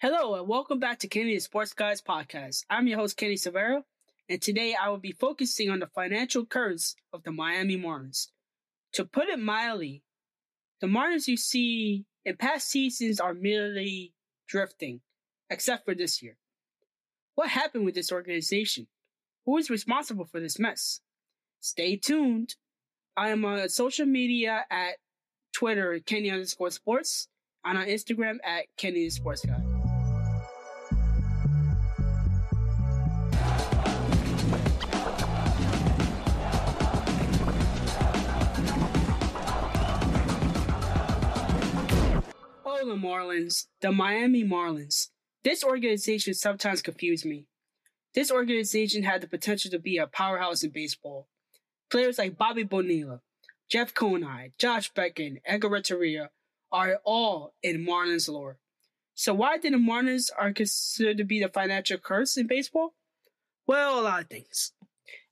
Hello and welcome back to Kenny the Sports Guys podcast. I'm your host Kenny Severa, and today I will be focusing on the financial curse of the Miami Marlins. To put it mildly, the Marlins you see in past seasons are merely drifting, except for this year. What happened with this organization? Who is responsible for this mess? Stay tuned. I am on social media at Twitter, Kenny underscore sports, and on Instagram at Kenny Sports Guy. Oh, the Marlins, the Miami Marlins. This organization sometimes confused me. This organization had the potential to be a powerhouse in baseball. Players like Bobby Bonilla, Jeff Conine, Josh Beckett, Edgar Renteria are all in Marlins lore. So why did the Marlins are considered to be the financial curse in baseball? Well, a lot of things.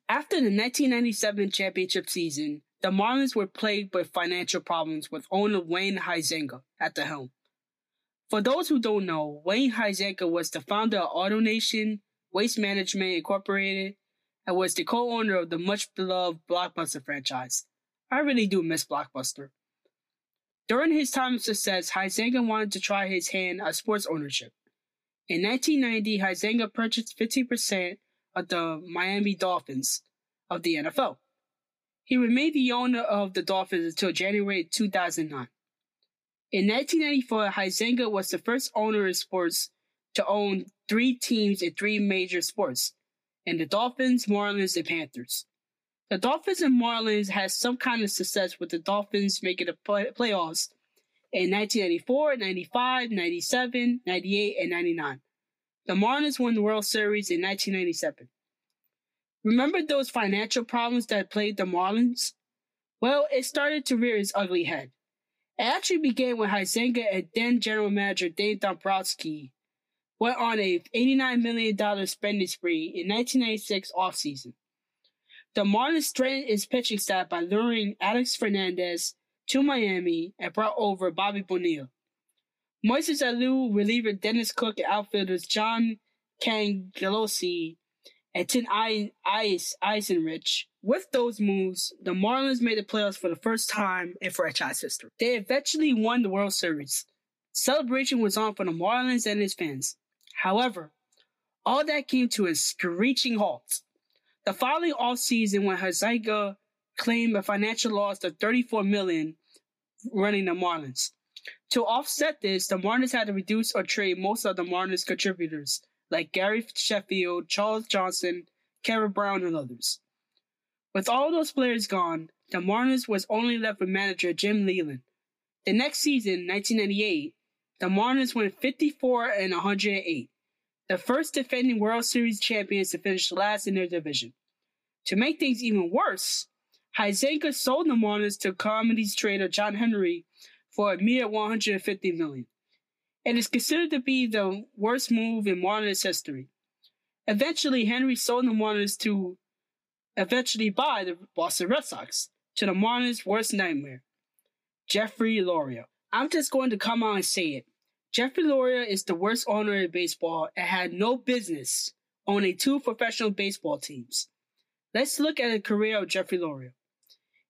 After the 1997 championship season, the Marlins were plagued with financial problems with owner Wayne Huizenga at the helm. For those who don't know, Wayne Huizenga was the founder of AutoNation, Waste Management Incorporated, and was the co-owner of the much beloved Blockbuster franchise. I really do miss Blockbuster. During his time of success, Huizenga wanted to try his hand at sports ownership. In 1990, Huizenga purchased 50% of the Miami Dolphins of the NFL. He remained the owner of the Dolphins until January 2009. In 1994, Huizenga was the first owner in sports to own three teams in three major sports, and the Dolphins, Marlins, and Panthers. The Dolphins and Marlins had some kind of success with the Dolphins making the play- playoffs in 1994, 95, 97, 98, and 99. The Marlins won the World Series in 1997. Remember those financial problems that plagued the Marlins? Well, it started to rear its ugly head. It actually began when Huizenga and then general manager Dave Dombrowski went on a $89 million spending spree in 1996 offseason. The Marlins strengthened its pitching staff by luring Alex Fernandez to Miami and brought over Bobby Bonilla. Moises Alou, reliever Dennis Cook, and outfielders John Cangelosi and Tim Eisenreich. With those moves, the Marlins made the playoffs for the first time in franchise history. They eventually won the World Series. Celebration was on for the Marlins and its fans. However, all that came to a screeching halt. The following offseason, when Huizenga claimed a financial loss of 34 million running the Marlins. To offset this, the Marlins had to reduce or trade most of the Marlins contributors, like Gary Sheffield, Charles Johnson, Kevin Brown, and others. With all those players gone, the Marlins was only left with manager Jim Leyland. The next season, 1998, the Marlins went 54 and 108, the first defending World Series champions to finish last in their division. To make things even worse, Huizenga sold the Marlins to commodities trader John Henry for a mere 150 million. It is considered to be the worst move in Marlins history. Eventually, Henry sold the Marlins to eventually buy the Boston Red Sox to the Marlins' worst nightmare, Jeffrey Loria. I'm just going to come out and say it. Jeffrey Loria is the worst owner in baseball and had no business owning two professional baseball teams. Let's look at the career of Jeffrey Loria.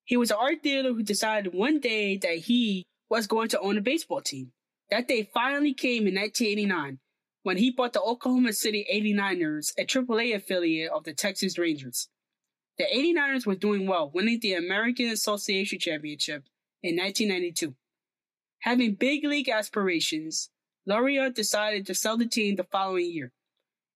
He was an art dealer who decided one day that he was going to own a baseball team. That day finally came in 1989 when he bought the Oklahoma City 89ers, a AAA affiliate of the Texas Rangers. The 89ers were doing well, winning the American Association Championship in 1992. Having big league aspirations, Loria decided to sell the team the following year.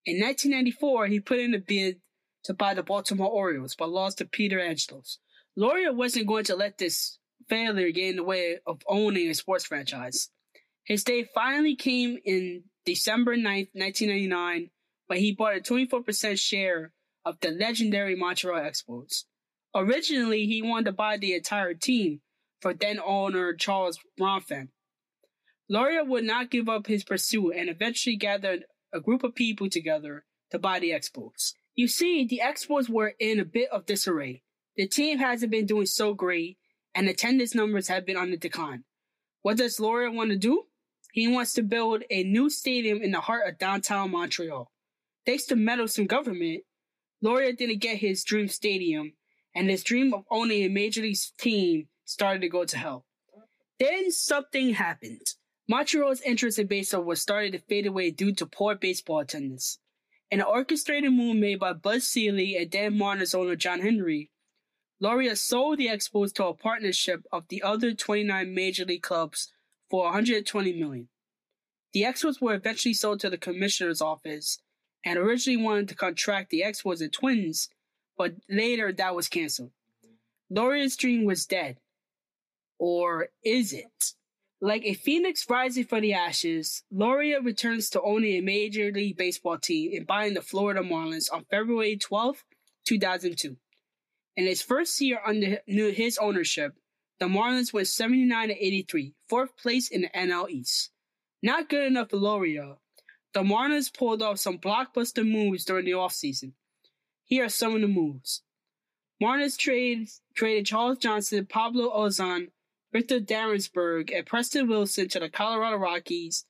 In 1994, he put in a bid to buy the Baltimore Orioles, but lost to Peter Angelos. Loria wasn't going to let this failure get in the way of owning a sports franchise. His day finally came in December 9th, 1999, when he bought a 24% share of the legendary Montreal Expos. Originally, he wanted to buy the entire team for then owner Charles Bronfman. Loria would not give up his pursuit and eventually gathered a group of people together to buy the Expos. You see, the Expos were in a bit of disarray. The team hasn't been doing so great, and attendance numbers have been on the decline. What does Loria want to do? He wants to build a new stadium in the heart of downtown Montreal. Thanks to meddlesome government, Loria didn't get his dream stadium, and his dream of owning a major league team started to go to hell. Then something happened. Montreal's interest in baseball was starting to fade away due to poor baseball attendance. In an orchestrated move made by Bud Selig and then Marlins owner John Henry, Loria sold the Expos to a partnership of the other 29 major league clubs for 120 million. The Expos were eventually sold to the commissioner's office and originally wanted to contract the Expos and Twins, but later that was canceled. Loria's dream was dead. Or is it? Like a phoenix rising from the ashes, Loria returns to owning a Major League Baseball team and buying the Florida Marlins on February 12, 2002. In his first year under his ownership, the Marlins went 79 83, fourth place in the NL East. Not good enough for Loria. The Marlins pulled off some blockbuster moves during the offseason. Here are some of the moves. Marlins trade, traded Charles Johnson, Pablo Ozuna, Victor Darensbourg, and Preston Wilson to the Colorado Rockies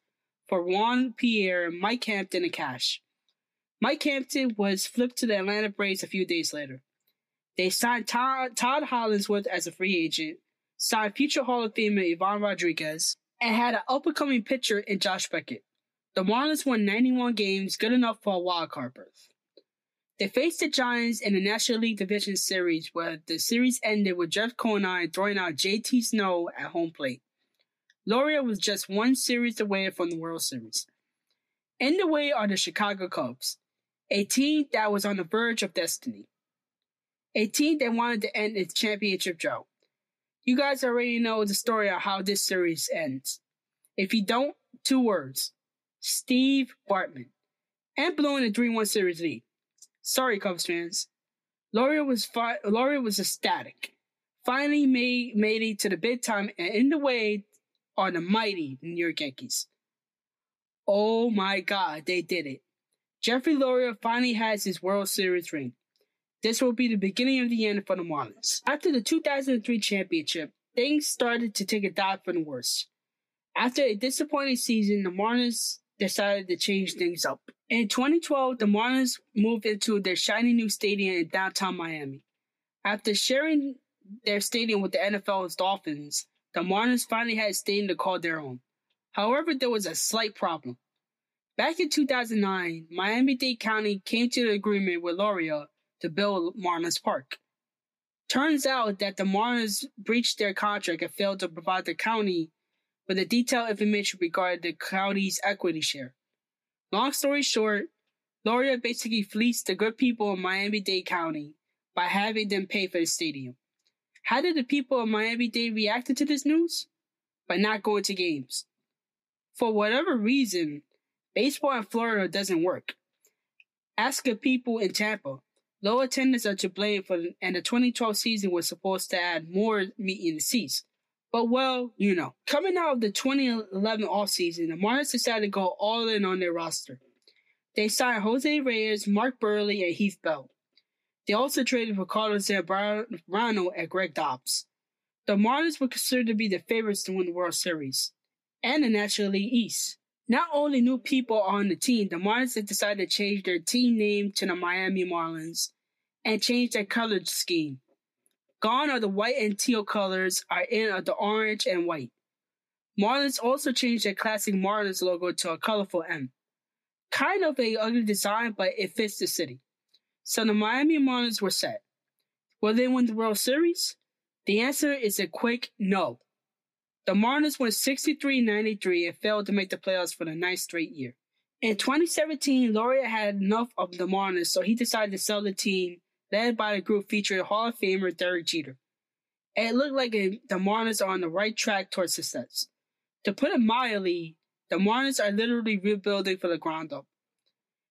for Juan Pierre, Mike Hampton, and cash. Mike Hampton was flipped to the Atlanta Braves a few days later. They signed Todd, Todd Hollandsworth as a free agent, signed future Hall of Famer Ivan Rodriguez, and had an up and coming pitcher in Josh Beckett. The Marlins won 91 games, good enough for a wild card berth. They faced the Giants in the National League Division Series, where the series ended with Jeff Conine throwing out JT Snow at home plate. Loria was just one series away from the World Series. In the way are the Chicago Cubs, a team that was on the verge of destiny, a team that wanted to end its championship drought. You guys already know the story of how this series ends. If you don't, two words Steve Bartman, and blowing the 3 1 series lead. Sorry, Cubs fans. Loria was fi- was ecstatic. Finally made made it to the big time, and in the way are the mighty New York Yankees. Oh my God, they did it! Jeffrey Loria finally has his World Series ring. This will be the beginning of the end for the Marlins. After the 2003 championship, things started to take a dive for the worse. After a disappointing season, the Marlins decided to change things up. In 2012, the Marlins moved into their shiny new stadium in downtown Miami. After sharing their stadium with the NFL's Dolphins, the Marlins finally had a stadium to call their own. However, there was a slight problem. Back in 2009, Miami-Dade County came to an agreement with Loria to build Marlins Park. Turns out that the Marlins breached their contract and failed to provide the county with the detailed information regarding the county's equity share. Long story short, Loria basically fleeced the good people of Miami-Dade County by having them pay for the stadium. How did the people of Miami-Dade react to this news? By not going to games. For whatever reason, baseball in Florida doesn't work. Ask the people in Tampa. Low attendance are to blame for, and the 2012 season was supposed to add more meat in the seats. But well, you know, coming out of the 2011 offseason, the Marlins decided to go all in on their roster. They signed Jose Reyes, Mark Buehrle, and Heath Bell. They also traded for Carlos Zambrano and Greg Dobbs. The Marlins were considered to be the favorites to win the World Series and the National League East. Not only new people on the team, the Marlins decided to change their team name to the Miami Marlins and change their color scheme. Gone are the white and teal colors, are in are the orange and white. Marlins also changed their classic Marlins logo to a colorful M. Kind of a ugly design, but it fits the city. So the Miami Marlins were set. Will they win the World Series? The answer is a quick no. The Marlins went 63-93 and failed to make the playoffs for the ninth straight year. In 2017, Loria had enough of the Marlins, so he decided to sell the team led by the group featuring Hall of Famer Derek Jeter. And it looked like the Marlins are on the right track towards success. To put it mildly, the Marlins are literally rebuilding from the ground up.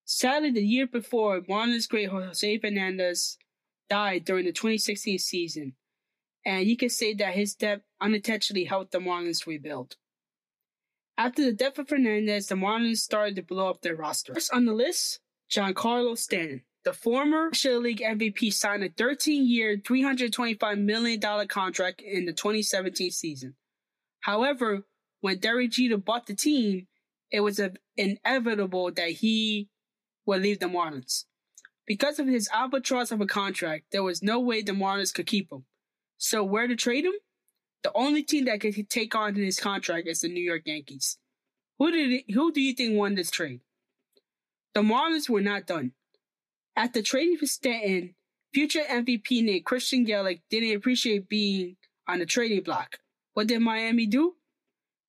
Sadly, the year before, Marlins great Jose Fernandez died during the 2016 season, and you can say that his death unintentionally helped the Marlins rebuild. After the death of Fernandez, the Marlins started to blow up their roster. First on the list, Giancarlo Stanton. The former National League MVP signed a 13-year, $325 million contract in the 2017 season. However, when Derek Jeter bought the team, it was inevitable that he would leave the Marlins. Because of his albatross of a contract, there was no way the Marlins could keep him. So where to trade him? The only team that could take on his contract is the New York Yankees. Who did it, who do you think won this trade? The Marlins were not done. After trading for Stanton, future MVP named Christian Yelich didn't appreciate being on the trading block. What did Miami do?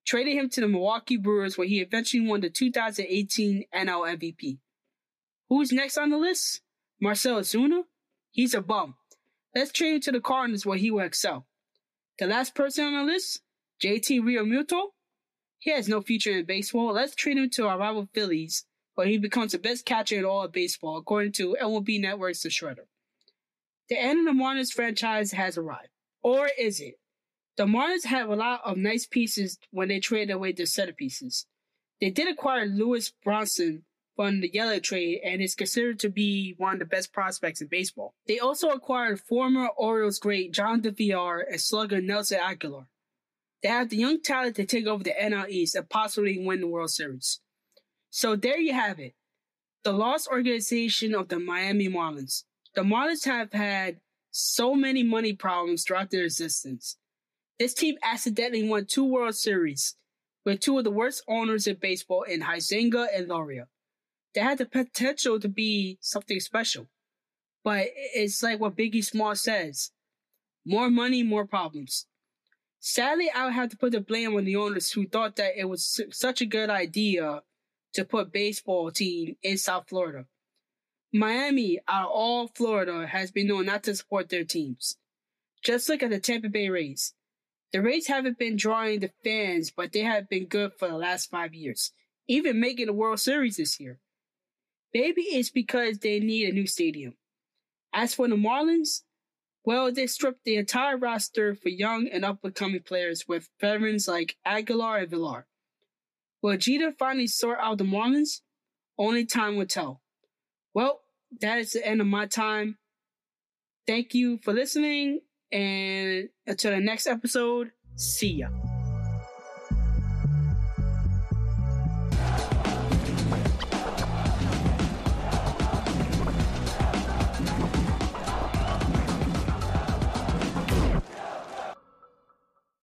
Traded him to the Milwaukee Brewers, where he eventually won the 2018 NL MVP. Who's next on the list? Marcell Ozuna? He's a bum. Let's trade him to the Cardinals where he will excel. The last person on the list, JT Realmuto. He has no future in baseball. Let's trade him to our rival Phillies, where he becomes the best catcher in all of baseball, according to MLB Network's The Shredder. The end of the Marlins franchise has arrived. Or is it? The Marlins have a lot of nice pieces when they trade away their centerpieces. They did acquire Lewis Brinson from the Yelich trade and is considered to be one of the best prospects in baseball. They also acquired former Orioles great Jonathan Villar and slugger Nelson Aguilar. They have the young talent to take over the NL East and possibly win the World Series. So there you have it. The lost organization of the Miami Marlins. The Marlins have had so many money problems throughout their existence. This team accidentally won two World Series with two of the worst owners in baseball in Huizenga and Loria they had the potential to be something special. But it's like what Biggie Small says more money, more problems. Sadly, I would have to put the blame on the owners who thought that it was such a good idea to put baseball team in South Florida. Miami, out of all Florida, has been known not to support their teams. Just look at the Tampa Bay Rays. The Rays haven't been drawing the fans, but they have been good for the last five years, even making the World Series this year. Maybe it's because they need a new stadium. As for the Marlins, well, they stripped the entire roster for young and up and coming players with veterans like Aguilar and Villar. Will Jeter finally sort out the Marlins? Only time will tell. Well, that is the end of my time. Thank you for listening, and until the next episode, see ya.